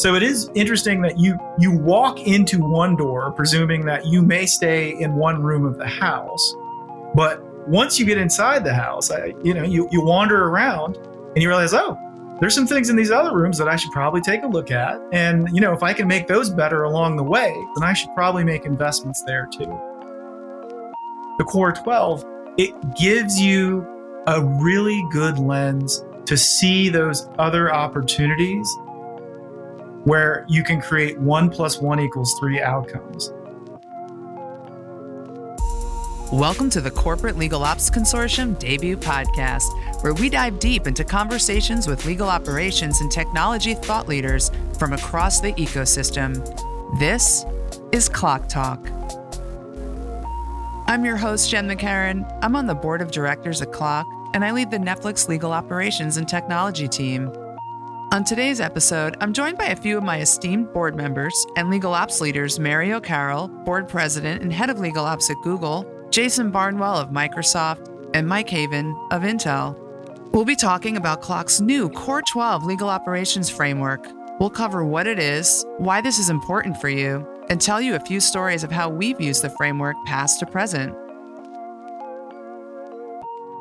So it is interesting that you you walk into one door presuming that you may stay in one room of the house, but once you get inside the house, I, you know, you, you wander around and you realize, oh, there's some things in these other rooms that I should probably take a look at. And, you know, if I can make those better along the way, then I should probably make investments there too. The Core 12, it gives you a really good lens to see those other opportunities where you can create one plus one equals three outcomes. Welcome to the Corporate Legal Ops Consortium debut podcast, where we dive deep into conversations with legal operations and technology thought leaders from across the ecosystem. This is CLOC Talk. I'm your host, Jen McCarron. I'm on the board of directors at CLOC, and I lead the Netflix legal operations and technology team. On today's episode, I'm joined by a few of my esteemed board members and legal ops leaders Mary O'Carroll, board president and head of legal ops at Google, Jason Barnwell of Microsoft, and Mike Haven of Intel. We'll be talking about CLOC's new Core 12 legal operations framework. We'll cover what it is, why this is important for you, and tell you a few stories of how we've used the framework past to present.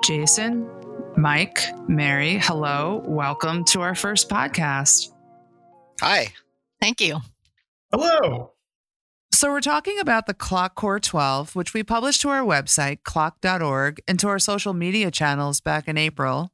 Jason, Mike, Mary, hello. Welcome to our first podcast. Hi. Thank you. Hello. So, we're talking about the CLOC Core 12, which we published to our website, cloc.org, and to our social media channels back in April.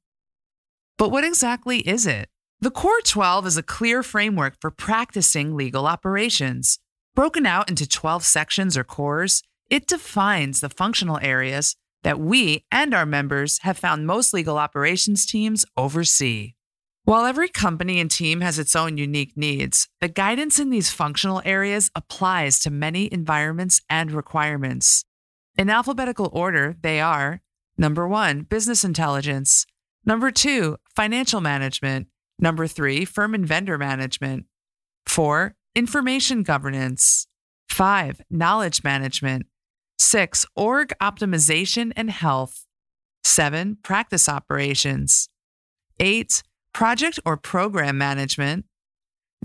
But what exactly is it? The Core 12 is a clear framework for practicing legal operations. Broken out into 12 sections or cores, it defines the functional areas that we and our members have found most legal operations teams oversee. While every company and team has its own unique needs, the guidance in these functional areas applies to many environments and requirements. In alphabetical order, they are number one, business intelligence, number two, financial management, number three, firm and vendor management, four, information governance, five, knowledge management, six, org optimization and health, seven, practice operations, eight, project or program management,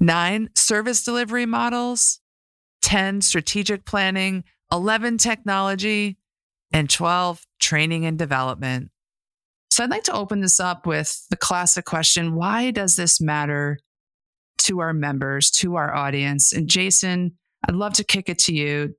nine, service delivery models, 10, strategic planning, 11, technology, and 12, training and development. So I'd like to open this up with the classic question why does this matter to our members, to our audience? And Jason, I'd love to kick it to you.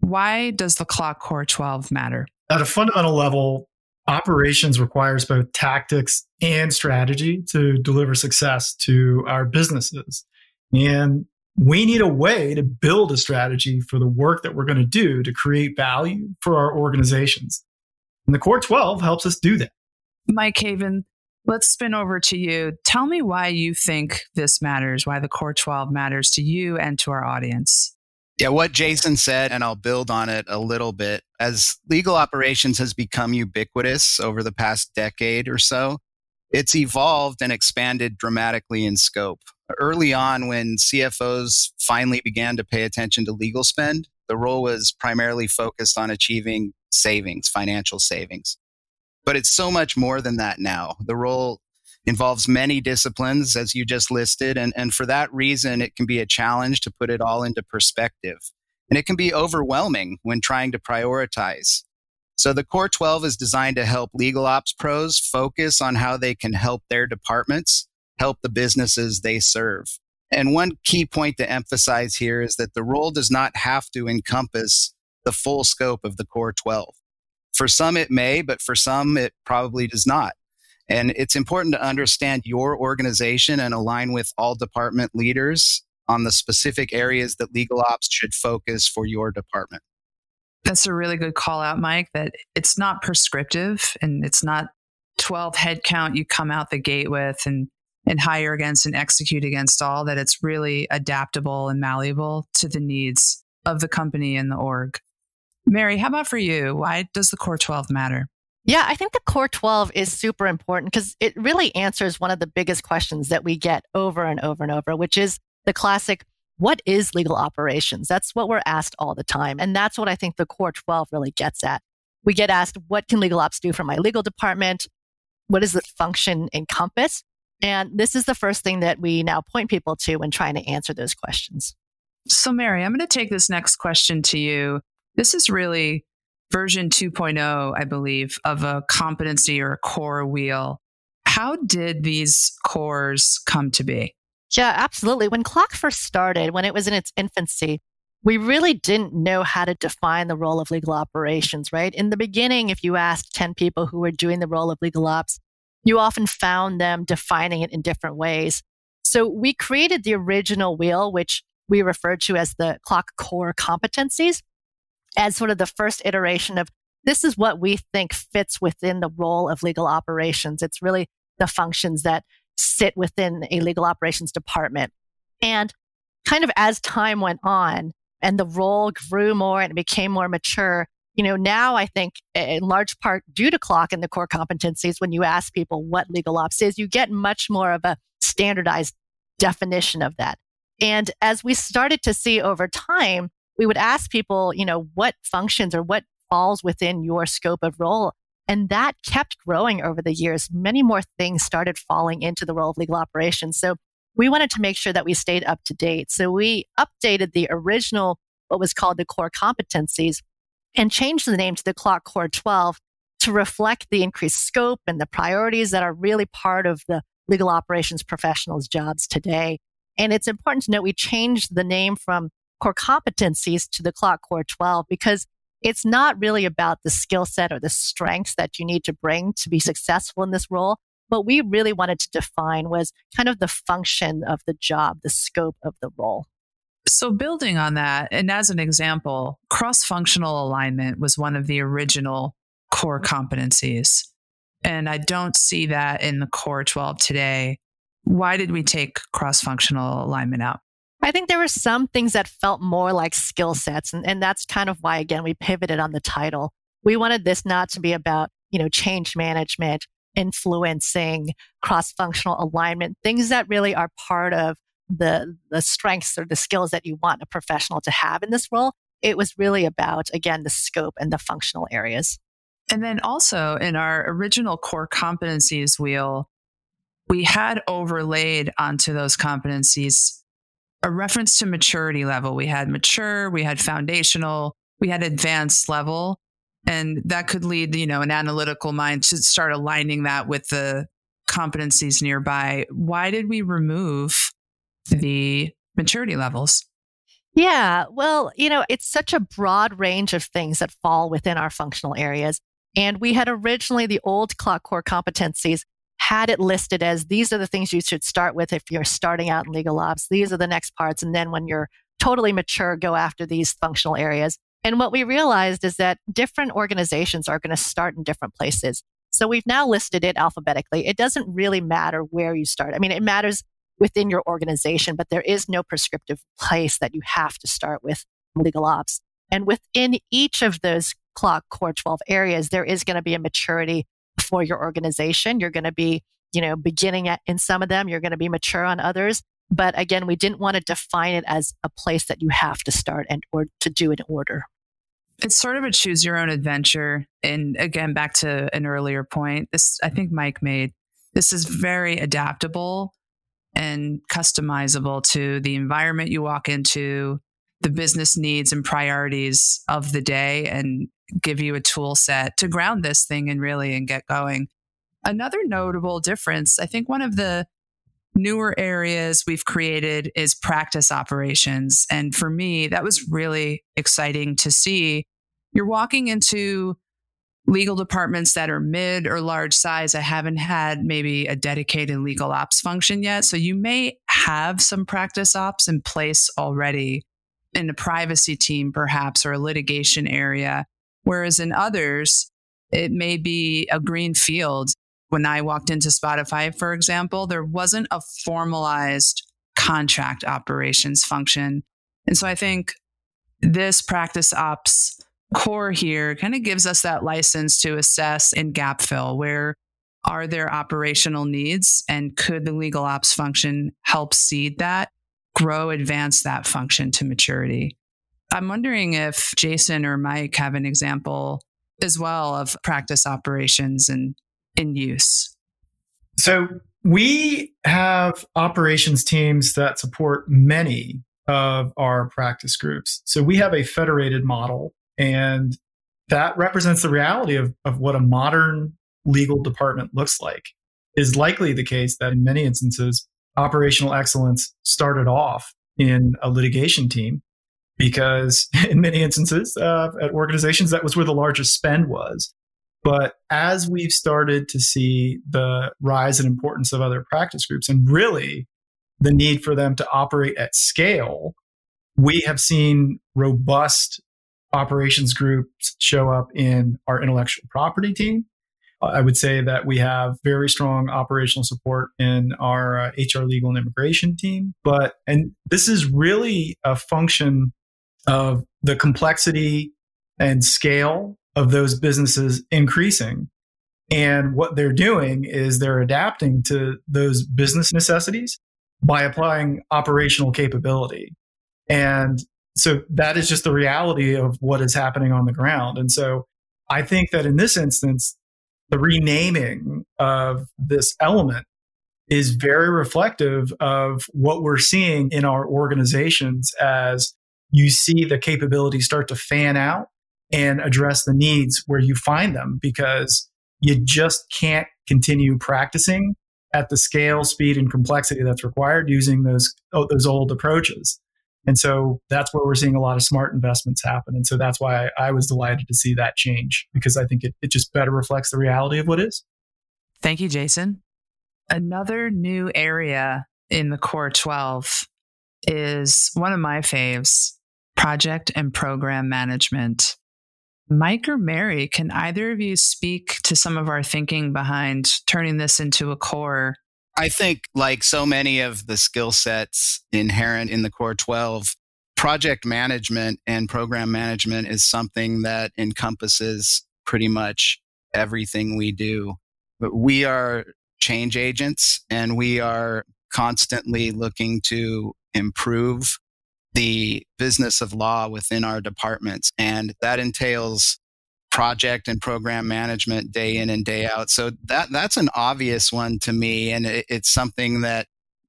Why does the CLOC Core 12 matter? At a fundamental level, operations requires both tactics and strategy to deliver success to our businesses. And we need a way to build a strategy for the work that we're going to do to create value for our organizations. And the Core 12 helps us do that. Mike Haven, let's spin over to you. Tell me why you think this matters, why the Core 12 matters to you and to our audience. Yeah, what Jason said, and I'll build on it a little bit. As legal operations has become ubiquitous over the past decade or so, it's evolved and expanded dramatically in scope. Early on, when CFOs finally began to pay attention to legal spend, the role was primarily focused on achieving savings, financial savings. But it's so much more than that now. The role involves many disciplines, as you just listed. And, and for that reason, it can be a challenge to put it all into perspective. And it can be overwhelming when trying to prioritize. So the Core 12 is designed to help legal ops pros focus on how they can help their departments, help the businesses they serve. And one key point to emphasize here is that the role does not have to encompass the full scope of the Core 12. For some, it may, but for some, it probably does not. And it's important to understand your organization and align with all department leaders on the specific areas that legal ops should focus for your department. That's a really good call out, Mike, that it's not prescriptive and it's not 12 headcount you come out the gate with and and hire against and execute against all that it's really adaptable and malleable to the needs of the company and the org. Mary, how about for you? Why does the core 12 matter? Yeah, I think the core 12 is super important because it really answers one of the biggest questions that we get over and over and over, which is the classic what is legal operations? That's what we're asked all the time. And that's what I think the core 12 really gets at. We get asked, what can legal ops do for my legal department? What does the function encompass? And this is the first thing that we now point people to when trying to answer those questions. So, Mary, I'm going to take this next question to you. This is really version 2.0, I believe, of a competency or a core wheel. How did these cores come to be? Yeah, absolutely. When CLOC first started, when it was in its infancy, we really didn't know how to define the role of legal operations, right? In the beginning, if you asked 10 people who were doing the role of legal ops, you often found them defining it in different ways. So we created the original wheel, which we referred to as the CLOC core competencies, as sort of the first iteration of this is what we think fits within the role of legal operations. It's really the functions that sit within a legal operations department. And kind of as time went on and the role grew more and became more mature, you know, now I think in large part due to CLOC and the core competencies, when you ask people what legal ops is, you get much more of a standardized definition of that. And as we started to see over time, we would ask people, you know, what functions or what falls within your scope of role. And that kept growing over the years. Many more things started falling into the role of legal operations. So we wanted to make sure that we stayed up to date. So we updated the original, what was called the core competencies, and changed the name to the CLOC Core 12 to reflect the increased scope and the priorities that are really part of the legal operations professionals' jobs today. And it's important to note we changed the name from core competencies to the CLOC Core 12 because it's not really about the skill set or the strengths that you need to bring to be successful in this role. What we really wanted to define was kind of the function of the job, the scope of the role. So, building on that, and as an example, cross functional alignment was one of the original core competencies. And I don't see that in the core 12 today. Why did we take cross functional alignment out? I think there were some things that felt more like skill sets. And, and that's kind of why, again, we pivoted on the title. We wanted this not to be about, you know, change management, influencing, cross functional alignment, things that really are part of the, the strengths or the skills that you want a professional to have in this role. It was really about, again, the scope and the functional areas. And then also in our original core competencies wheel, we had overlaid onto those competencies a reference to maturity level. We had mature, we had foundational, we had advanced level. And that could lead, you know, an analytical mind to start aligning that with the competencies nearby. Why did we remove the maturity levels? Yeah, well, you know, it's such a broad range of things that fall within our functional areas. And we had originally the old CLOC core competencies had it listed as these are the things you should start with if you're starting out in legal ops. These are the next parts. And then when you're totally mature, go after these functional areas. And what we realized is that different organizations are going to start in different places. So we've now listed it alphabetically. It doesn't really matter where you start. I mean, it matters within your organization, but there is no prescriptive place that you have to start with legal ops. And within each of those CLOC core 12 areas, there is going to be a maturity for your organization. You're going to be, you know, beginning at, in some of them, you're going to be mature on others. But again, we didn't want to define it as a place that you have to start and or to do in order. It's sort of a choose your own adventure. And again, back to an earlier point, this I think Mike made. This is very adaptable and customizable to the environment you walk into, the business needs and priorities of the day, and give you a tool set to ground this thing and really and get going. Another notable difference, I think one of the newer areas we've created is practice operations. And for me, that was really exciting to see. You're walking into legal departments that are mid or large size I haven't had maybe a dedicated legal ops function yet. So you may have some practice ops in place already in a privacy team, perhaps, or a litigation area. Whereas in others, it may be a green field. When I walked into Spotify, for example, there wasn't a formalized contract operations function. And so I think this practice ops core here kind of gives us that license to assess and gap fill where are there operational needs and could the legal ops function help seed that, grow, advance that function to maturity? I'm wondering if Jason or Mike have an example as well of practice operations and in use. So we have operations teams that support many of our practice groups. So we have a federated model, and that represents the reality of, of what a modern legal department looks like. Is likely the case that in many instances, operational excellence started off in a litigation team because in many instances uh, at organizations that was where the largest spend was but as we've started to see the rise in importance of other practice groups and really the need for them to operate at scale, we have seen robust operations groups show up in our intellectual property team. I would say that we have very strong operational support in our uh, HR legal and immigration team. But, and this is really a function of the complexity and scale of those businesses increasing. And what they're doing is they're adapting to those business necessities by applying operational capability. And so that is just the reality of what is happening on the ground. And so I think that in this instance, the renaming of this element is very reflective of what we're seeing in our organizations as you see the capabilities start to fan out and address the needs where you find them because you just can't continue practicing at the scale, speed, and complexity that's required using those oh, those old approaches. And so that's where we're seeing a lot of smart investments happen. And so that's why I, was delighted to see that change because I think it, it just better reflects the reality of what is. Thank you, Jason. Another new area in the Core 12 is one of my faves project and program management. Mike or Mary, can either of you speak to some of our thinking behind turning this into a core? I think, like so many of the skill sets inherent in the Core 12, project management and program management is something that encompasses pretty much everything we do. But we are change agents and we are constantly looking to improve the business of law within our departments. And that entails project and program management day in and day out. So that that's an obvious one to me. And it, it's something that,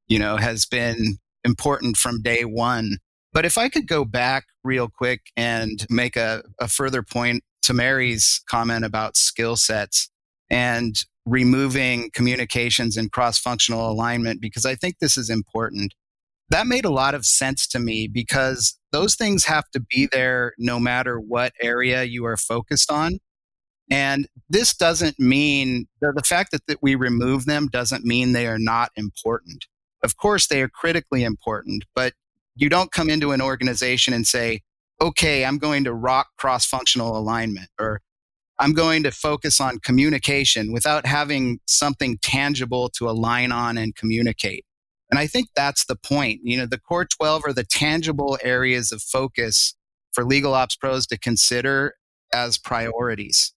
you know, has been important from day one. But if I could go back real quick and make a, a further point to Mary's comment about skill sets and removing communications and cross functional alignment, because I think this is important that made a lot of sense to me because those things have to be there no matter what area you are focused on. And this doesn't mean the fact that, that we remove them doesn't mean they are not important. Of course, they are critically important, but you don't come into an organization and say, okay, I'm going to rock cross functional alignment or I'm going to focus on communication without having something tangible to align on and communicate. And I think that's the point. You know, the core 12 are the tangible areas of focus for legal ops pros to consider as priorities.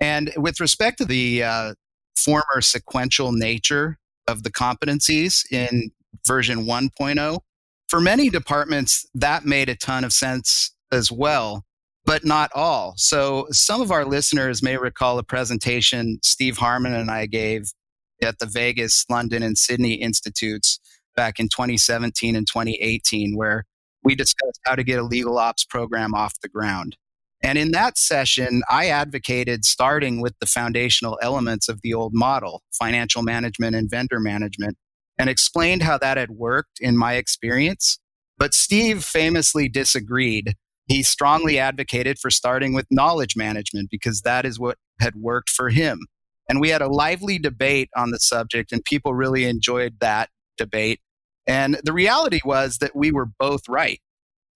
And with respect to the uh, former sequential nature of the competencies in version 1.0, for many departments, that made a ton of sense as well, but not all. So some of our listeners may recall a presentation Steve Harmon and I gave at the Vegas, London, and Sydney Institutes back in 2017 and 2018, where we discussed how to get a legal ops program off the ground. And in that session, I advocated starting with the foundational elements of the old model, financial management and vendor management, and explained how that had worked in my experience. But Steve famously disagreed. He strongly advocated for starting with knowledge management because that is what had worked for him. And we had a lively debate on the subject, and people really enjoyed that debate. And the reality was that we were both right.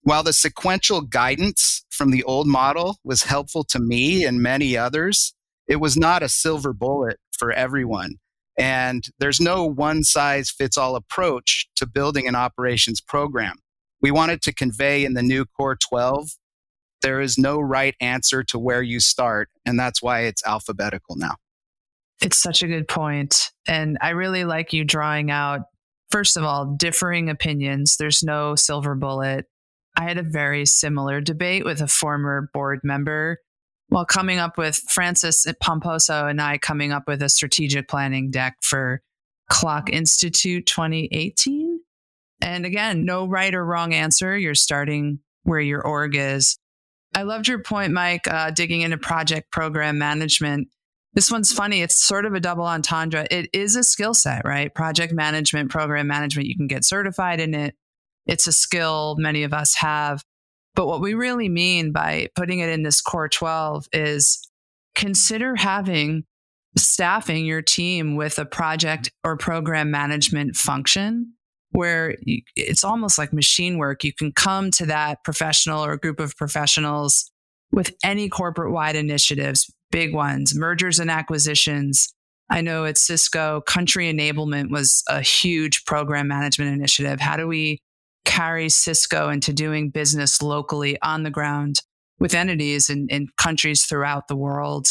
While the sequential guidance from the old model was helpful to me and many others, it was not a silver bullet for everyone. And there's no one size fits all approach to building an operations program. We wanted to convey in the new Core 12 there is no right answer to where you start, and that's why it's alphabetical now. It's such a good point. And I really like you drawing out first of all, differing opinions. There's no silver bullet. I had a very similar debate with a former board member while coming up with Francis Pomposo and I coming up with a strategic planning deck for CLOC Institute 2018. And again, no right or wrong answer. You're starting where your org is. I loved your point, Mike, uh, digging into project program management. This one's funny. It's sort of a double entendre. It is a skill set, right? Project management, program management, you can get certified in it. It's a skill many of us have. But what we really mean by putting it in this core 12 is consider having staffing your team with a project or program management function where it's almost like machine work. You can come to that professional or group of professionals with any corporate wide initiatives, big ones, mergers and acquisitions. I know at Cisco, country enablement was a huge program management initiative. How do we carry Cisco into doing business locally on the ground with entities in, in countries throughout the world?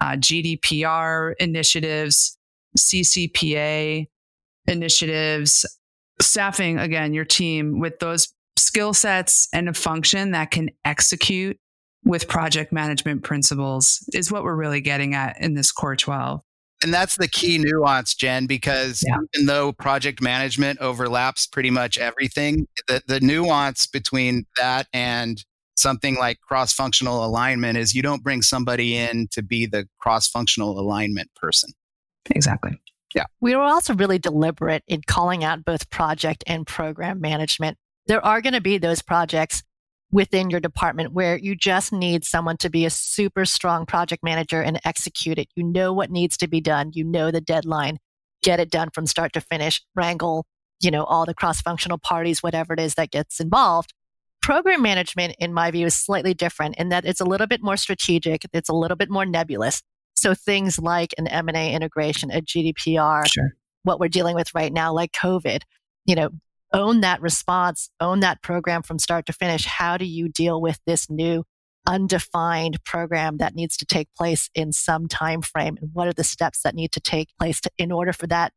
Uh, GDPR initiatives, CCPA initiatives, staffing again your team with those skill sets and a function that can execute with project management principles is what we're really getting at in this core 12 and that's the key nuance jen because yeah. even though project management overlaps pretty much everything the, the nuance between that and something like cross-functional alignment is you don't bring somebody in to be the cross-functional alignment person exactly yeah. We were also really deliberate in calling out both project and program management. There are going to be those projects within your department where you just need someone to be a super strong project manager and execute it. You know what needs to be done. You know the deadline. Get it done from start to finish. Wrangle, you know, all the cross functional parties, whatever it is that gets involved. Program management, in my view, is slightly different in that it's a little bit more strategic. It's a little bit more nebulous. So things like an M&A integration, a GDPR, sure. what we're dealing with right now, like COVID, you know, own that response, own that program from start to finish. How do you deal with this new undefined program that needs to take place in some time frame? And what are the steps that need to take place to, in order for that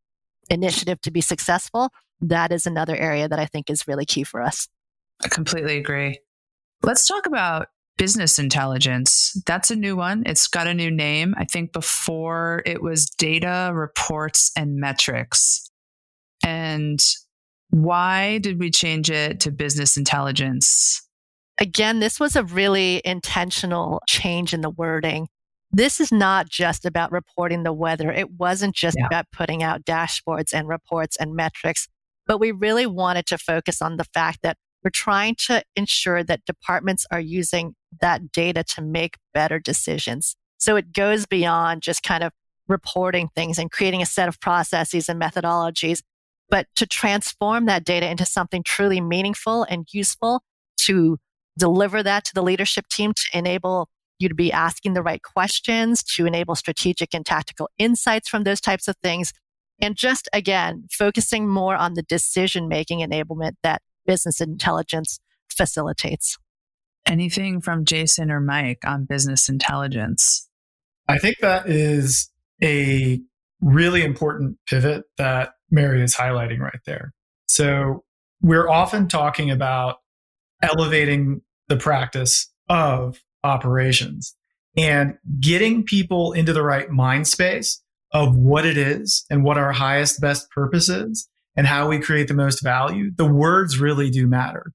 initiative to be successful? That is another area that I think is really key for us. I completely agree. Let's talk about business intelligence. That's a new one. It's got a new name. I think before it was data, reports, and metrics. And why did we change it to business intelligence? Again, this was a really intentional change in the wording. This is not just about reporting the weather. It wasn't just yeah. about putting out dashboards and reports and metrics, but we really wanted to focus on the fact that we're trying to ensure that departments are using that data to make better decisions. So it goes beyond just kind of reporting things and creating a set of processes and methodologies, but to transform that data into something truly meaningful and useful to deliver that to the leadership team to enable you to be asking the right questions, to enable strategic and tactical insights from those types of things. And just again, focusing more on the decision making enablement that business intelligence facilitates. Anything from Jason or Mike on business intelligence? I think that is a really important pivot that Mary is highlighting right there. So we're often talking about elevating the practice of operations and getting people into the right mind space of what it is and what our highest best purpose is and how we create the most value. The words really do matter.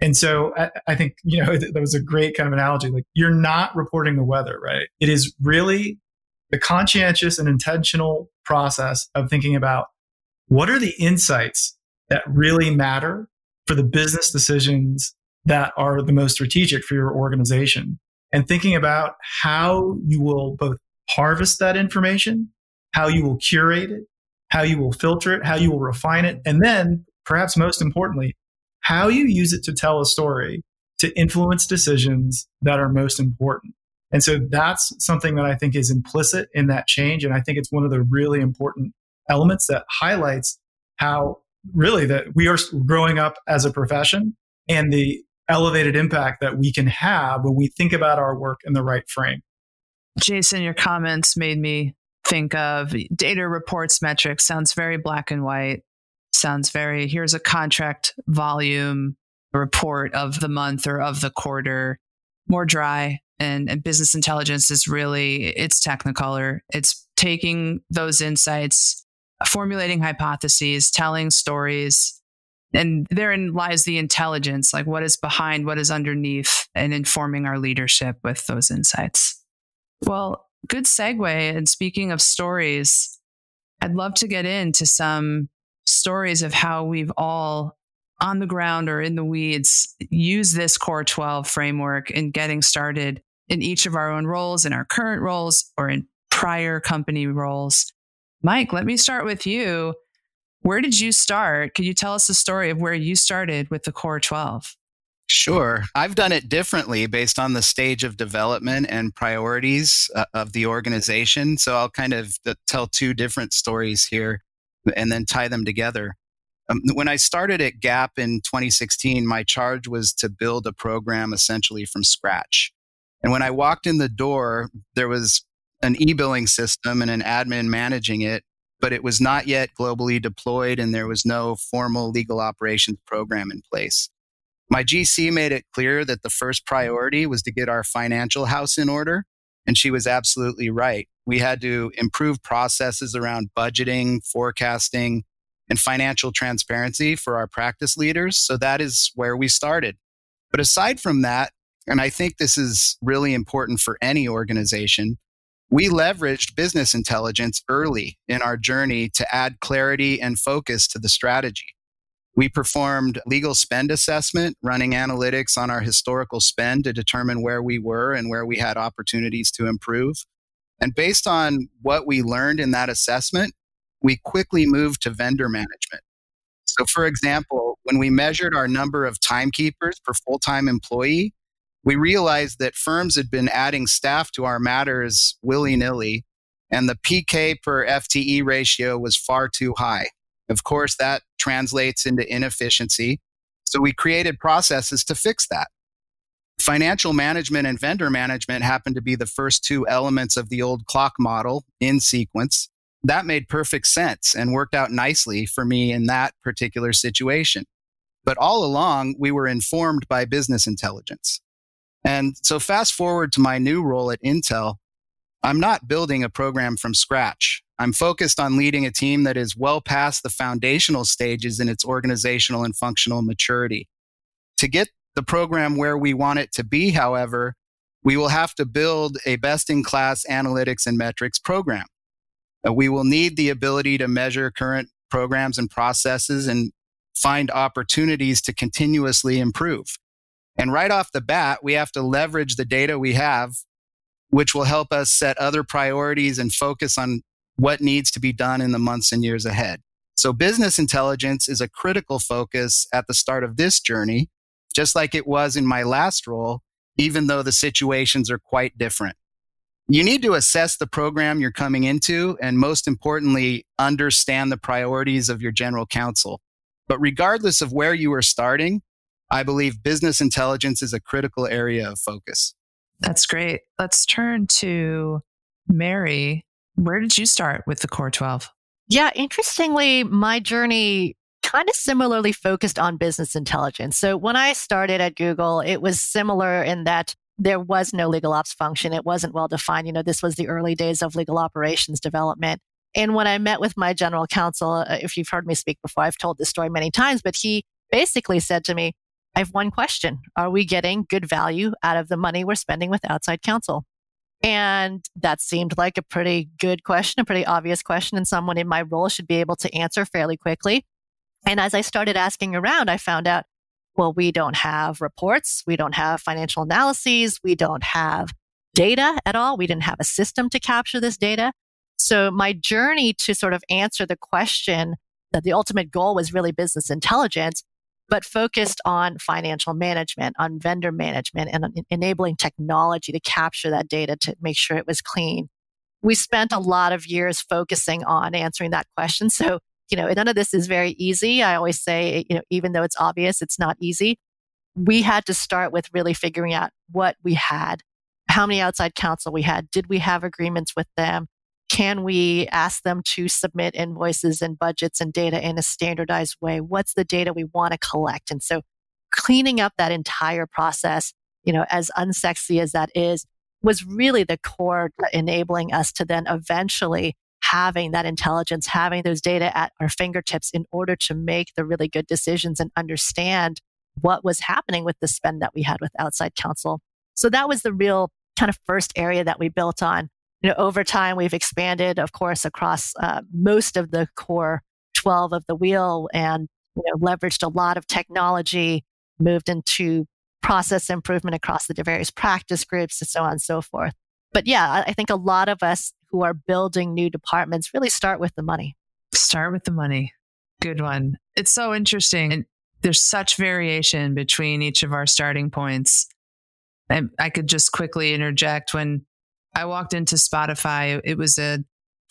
And so I, I, think, you know, that was a great kind of analogy. Like you're not reporting the weather, right? It is really the conscientious and intentional process of thinking about what are the insights that really matter for the business decisions that are the most strategic for your organization and thinking about how you will both harvest that information, how you will curate it, how you will filter it, how you will refine it, and then perhaps most importantly, how you use it to tell a story to influence decisions that are most important. And so that's something that I think is implicit in that change. And I think it's one of the really important elements that highlights how really that we are growing up as a profession and the elevated impact that we can have when we think about our work in the right frame. Jason, your comments made me think of data reports metrics sounds very black and white sounds very here's a contract volume report of the month or of the quarter, more dry. And, and business intelligence is really it's technicolor. It's taking those insights formulating hypotheses, telling stories. And therein lies the intelligence, like what is behind, what is underneath, and informing our leadership with those insights. Well, good segue. And speaking of stories, I'd love to get into some stories of how we've all on the ground or in the weeds use this core 12 framework in getting started in each of our own roles in our current roles or in prior company roles mike let me start with you where did you start could you tell us the story of where you started with the core 12 Sure. I've done it differently based on the stage of development and priorities uh, of the organization. So I'll kind of uh, tell two different stories here and then tie them together. Um, when I started at Gap in 2016, my charge was to build a program essentially from scratch. And when I walked in the door, there was an e billing system and an admin managing it, but it was not yet globally deployed and there was no formal legal operations program in place. My GC made it clear that the first priority was to get our financial house in order. And she was absolutely right. We had to improve processes around budgeting, forecasting, and financial transparency for our practice leaders. So that is where we started. But aside from that, and I think this is really important for any organization, we leveraged business intelligence early in our journey to add clarity and focus to the strategy. We performed legal spend assessment, running analytics on our historical spend to determine where we were and where we had opportunities to improve. And based on what we learned in that assessment, we quickly moved to vendor management. So, for example, when we measured our number of timekeepers per full time employee, we realized that firms had been adding staff to our matters willy nilly, and the TK per FTE ratio was far too high. Of course, that translates into inefficiency. So, we created processes to fix that. Financial management and vendor management happened to be the first two elements of the old CLOC model in sequence that made perfect sense and worked out nicely for me in that particular situation. But all along, we were informed by business intelligence. And so, fast forward to my new role at Intel, I'm not building a program from scratch. I'm focused on leading a team that is well past the foundational stages in its organizational and functional maturity. To get the program where we want it to be, however, we will have to build a best in class analytics and metrics program. Uh, we will need the ability to measure current programs and processes and find opportunities to continuously improve. And right off the bat, we have to leverage the data we have, which will help us set other priorities and focus on what needs to be done in the months and years ahead. So business intelligence is a critical focus at the start of this journey, just like it was in my last role, even though the situations are quite different you need to assess the program you're coming into and most importantly, understand the priorities of your general counsel. But regardless of where you are starting, I believe business intelligence is a critical area of focus. That's great. Let's turn to Mary. Where did you start with the Core 12? Yeah, interestingly, my journey kind of similarly focused on business intelligence. So when I started at Google, it was similar in that there was no legal ops function. It wasn't well defined. You know, this was the early days of legal operations development. And when I met with my general counsel, uh, if you've heard me speak before, I've told this story many times, but he basically said to me, I have one question. Are we getting good value out of the money we're spending with outside counsel? And that seemed like a pretty good question, a pretty obvious question, and someone in my role should be able to answer fairly quickly. And as I started asking around, I found out well, we don't have reports. We don't have financial analyses. We don't have data at all. We didn't have a system to capture this data. So my journey to sort of answer the question that the ultimate goal was really business intelligence, but focused on financial management, on vendor management and enabling technology to capture that data to make sure it was clean. We spent a lot of years focusing on answering that question. So you know, none of this is very easy. I always say, you know, even though it's obvious, it's not easy. We had to start with really figuring out what we had, how many outside counsel we had. Did we have agreements with them? Can we ask them to submit invoices and budgets and data in a standardized way? What's the data we want to collect? And so cleaning up that entire process, you know, as unsexy as that is, was really the core enabling us to then eventually having that intelligence, having those data at our fingertips in order to make the really good decisions and understand what was happening with the spend that we had with outside counsel. So that was the real kind of first area that we built on. You know, over time, we've expanded, of course, across uh, most of the core 12 of the wheel and you know, leveraged a lot of technology, moved into process improvement across the various practice groups and so on and so forth. But yeah, I think a lot of us who are building new departments really start with the money. Start with the money. Good one. It's so interesting. And there's such variation between each of our starting points. And I could just quickly interject when I walked into Spotify, it was a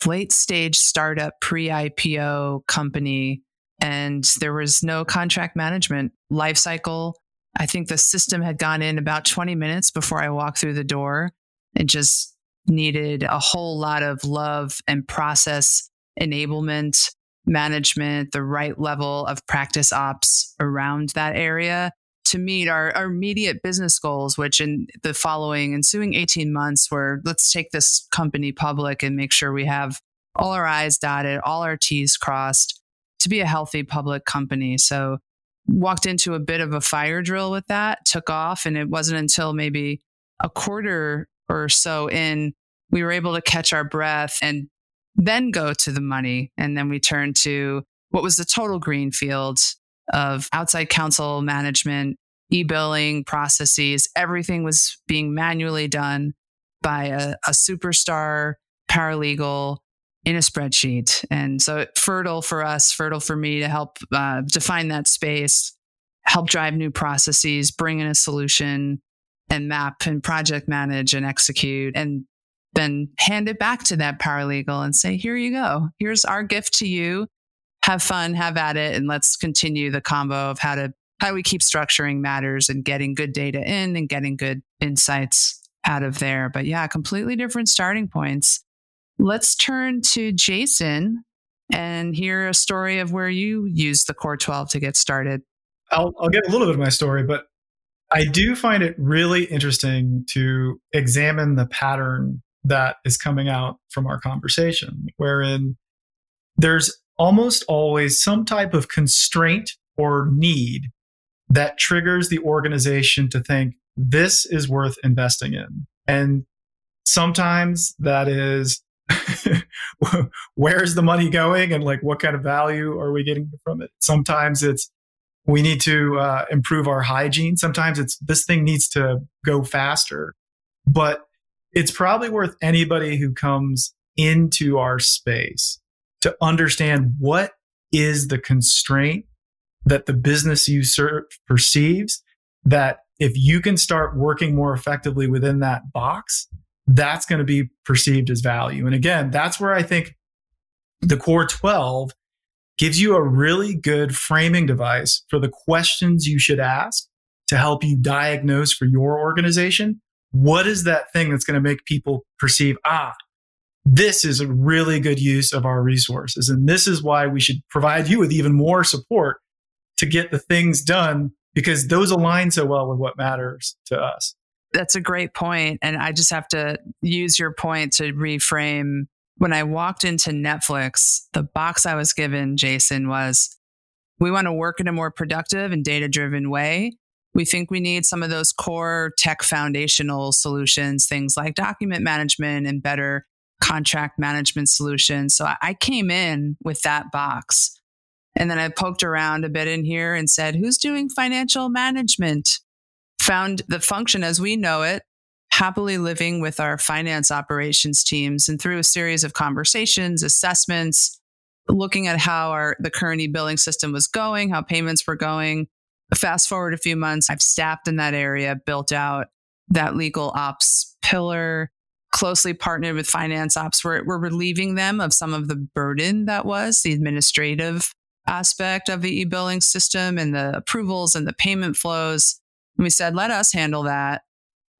late stage startup pre IPO company, and there was no contract management life cycle. I think the system had gone in about 20 minutes before I walked through the door. It just needed a whole lot of love and process enablement management, the right level of practice ops around that area to meet our, our immediate business goals, which in the following ensuing 18 months were let's take this company public and make sure we have all our I's dotted, all our T's crossed to be a healthy public company. So walked into a bit of a fire drill with that, took off, and it wasn't until maybe a quarter or so in we were able to catch our breath and then go to the money. And then we turned to what was the total green field of outside counsel management, e billing processes. Everything was being manually done by a, a superstar paralegal in a spreadsheet. And so fertile for us, fertile for me to help uh, define that space, help drive new processes, bring in a solution and map and project manage and execute and then hand it back to that paralegal and say, here you go. Here's our gift to you. Have fun, have at it, and let's continue the combo of how to how we keep structuring matters and getting good data in and getting good insights out of there. But yeah, completely different starting points. Let's turn to Jason and hear a story of where you used the Core 12 to get started. I'll, I'll get a little bit of my story, but I do find it really interesting to examine the pattern that is coming out from our conversation, wherein there's almost always some type of constraint or need that triggers the organization to think this is worth investing in. And sometimes that is where's the money going and like what kind of value are we getting from it? Sometimes it's we need to uh, improve our hygiene. Sometimes it's this thing needs to go faster. But it's probably worth anybody who comes into our space to understand what is the constraint that the business you serve perceives that if you can start working more effectively within that box, that's going to be perceived as value. And again, that's where I think the core 12 gives you a really good framing device for the questions you should ask to help you diagnose for your organization what is that thing that's going to make people perceive, ah, this is a really good use of our resources. And this is why we should provide you with even more support to get the things done because those align so well with what matters to us. That's a great point. And I just have to use your point to reframe. When I walked into Netflix, the box I was given, Jason, was we want to work in a more productive and data driven way. We think we need some of those core tech foundational solutions, things like document management and better contract management solutions. So I came in with that box. And then I poked around a bit in here and said, who's doing financial management? Found the function as we know it, happily living with our finance operations teams. And through a series of conversations, assessments, looking at how our the current e-billing system was going, how payments were going, Fast forward a few months, I've staffed in that area, built out that legal ops pillar, closely partnered with finance ops. We're, we're relieving them of some of the burden that was the administrative aspect of the e billing system and the approvals and the payment flows. And we said, let us handle that,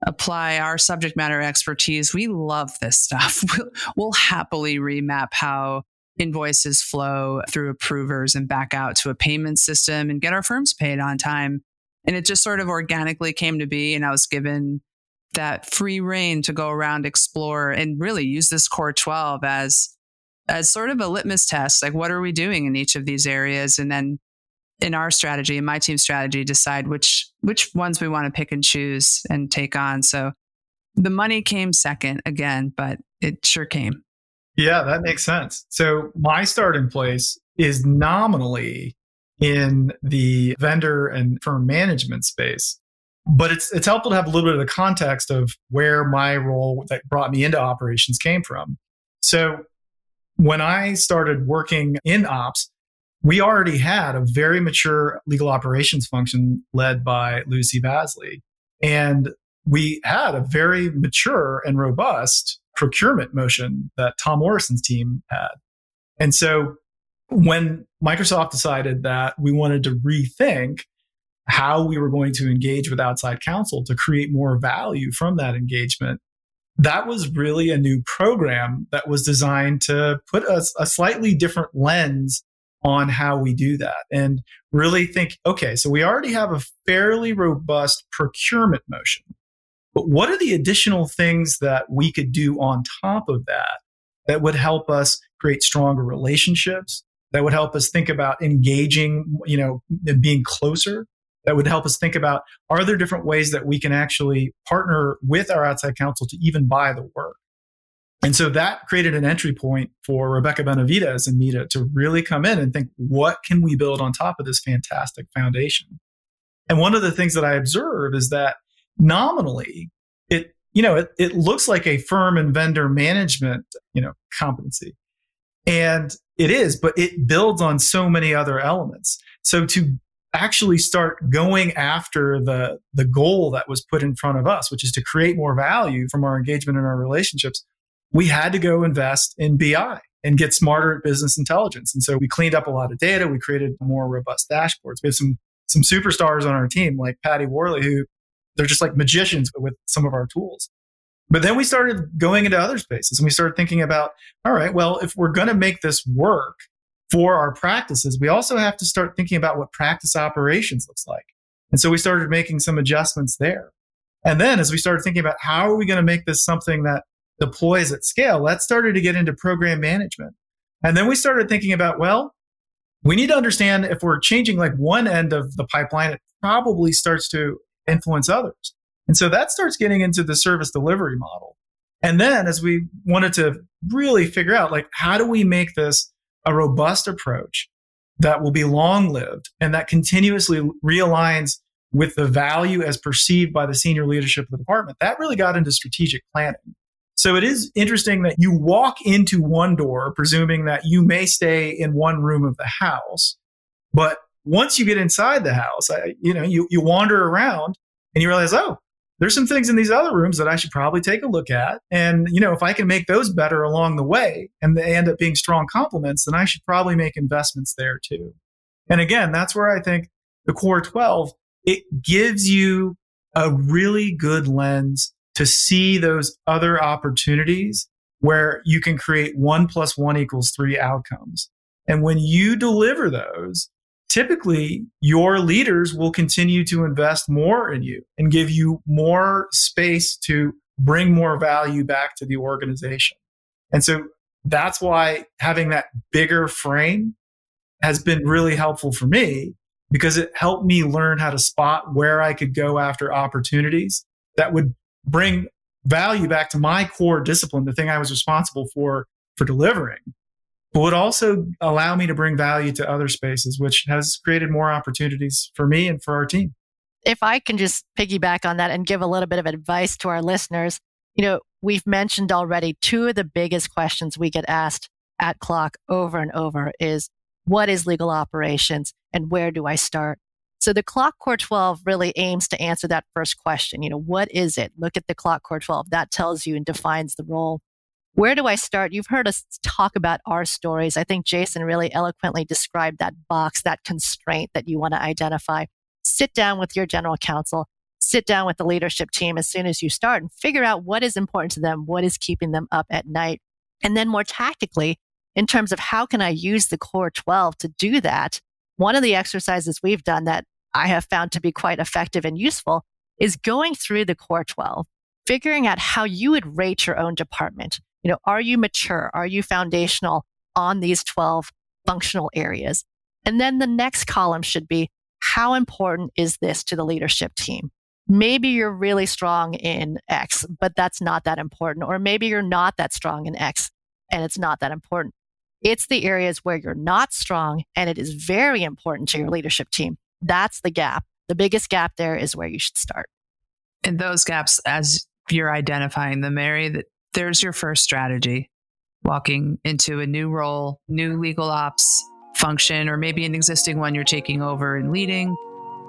apply our subject matter expertise. We love this stuff. We'll, we'll happily remap how invoices flow through approvers and back out to a payment system and get our firms paid on time. And it just sort of organically came to be. And I was given that free rein to go around, explore, and really use this core 12 as as sort of a litmus test. Like, what are we doing in each of these areas? And then in our strategy, in my team strategy, decide which which ones we want to pick and choose and take on. So the money came second again, but it sure came. Yeah, that makes sense. So my starting place is nominally in the vendor and firm management space. But it's it's helpful to have a little bit of the context of where my role that brought me into operations came from. So when I started working in ops, we already had a very mature legal operations function led by Lucy Bassli. And we had a very mature and robust procurement motion that Tom Morrison's team had. And so when Microsoft decided that we wanted to rethink how we were going to engage with outside counsel to create more value from that engagement, that was really a new program that was designed to put a, a slightly different lens on how we do that and really think okay, so we already have a fairly robust procurement motion. But what are the additional things that we could do on top of that that would help us create stronger relationships, that would help us think about engaging, you know, being closer, that would help us think about are there different ways that we can actually partner with our outside counsel to even buy the work? And so that created an entry point for Rebecca Benavides and me to, really come in and think, what can we build on top of this fantastic foundation? And one of the things that I observe is that nominally it you know it, it looks like a firm and vendor management you know competency and it is but it builds on so many other elements so to actually start going after the the goal that was put in front of us which is to create more value from our engagement and our relationships we had to go invest in bi and get smarter at business intelligence. And so we cleaned up a lot of data. We created more robust dashboards. We have some some superstars on our team like patty worley who they're just like magicians with some of our tools. But then we started going into other spaces and we started thinking about, all right, well, if we're going to make this work for our practices, we also have to start thinking about what practice operations looks like. And so we started making some adjustments there. And then as we started thinking about how are we going to make this something that deploys at scale, that started to get into program management. And then we started thinking about, well, we need to understand if we're changing like one end of the pipeline, it probably starts to influence others. And so that starts getting into the service delivery model. And then as we wanted to really figure out like how do we make this a robust approach that will be long lived and that continuously realigns with the value as perceived by the senior leadership of the department, that really got into strategic planning. So it is interesting that you walk into one door, presuming that you may stay in one room of the house, but once you get inside the house, I, you know, you, you wander around and you realize, oh, there's some things in these other rooms that I should probably take a look at. And, you know, if I can make those better along the way and they end up being strong complements, then I should probably make investments there too. And again, that's where I think the core 12, it gives you a really good lens to see those other opportunities where you can create one plus one equals three outcomes. And when you deliver those, typically your leaders will continue to invest more in you and give you more space to bring more value back to the organization. And so that's why having that bigger frame has been really helpful for me because it helped me learn how to spot where I could go after opportunities that would bring value back to my core discipline, the thing I was responsible for for delivering but would also allow me to bring value to other spaces, which has created more opportunities for me and for our team. If I can just piggyback on that and give a little bit of advice to our listeners, you know, we've mentioned already two of the biggest questions we get asked at CLOC over and over is what is legal operations and where do I start? So the CLOC Core 12 really aims to answer that first question. You know, what is it? Look at the CLOC Core 12. That tells you and defines the role. Where do I start? You've heard us talk about our stories. I think Jason really eloquently described that box, that constraint that you want to identify. Sit down with your general counsel, sit down with the leadership team as soon as you start and figure out what is important to them, what is keeping them up at night. And then more tactically, in terms of how can I use the core 12 to do that? One of the exercises we've done that I have found to be quite effective and useful is going through the core 12, figuring out how you would rate your own department. You know, are you mature? Are you foundational? on these 12 functional areas. And then the next column should be how important is this to the leadership team? Maybe you're really strong in X, but that's not that important. Or maybe you're not that strong in X and it's not that important. It's the areas where you're not strong and it is very important to your leadership team. That's the gap. The biggest gap there is where you should start. And those gaps, as you're identifying them, Mary, that there's your first strategy. Walking into a new role, new legal ops function, or maybe an existing one you're taking over and leading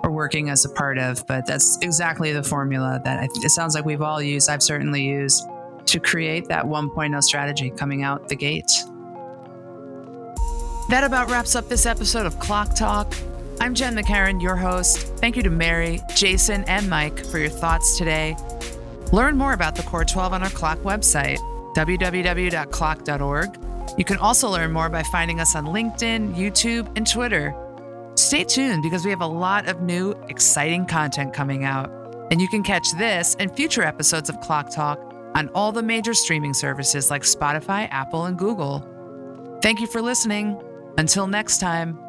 or working as a part of. But that's exactly the formula that I, it sounds like we've all used. I've certainly used to create that 1.0 strategy coming out the gates. That about wraps up this episode of CLOC Talk. I'm Jen McCarron, your host. Thank you to Mary, Jason, and Mike for your thoughts today. Learn more about the Core 12 on our CLOC website, www.cloc.org. You can also learn more by finding us on LinkedIn, YouTube, and Twitter. Stay tuned because we have a lot of new, exciting content coming out. And you can catch this and future episodes of CLOC Talk on all the major streaming services like Spotify, Apple, and Google. Thank you for listening. Until next time.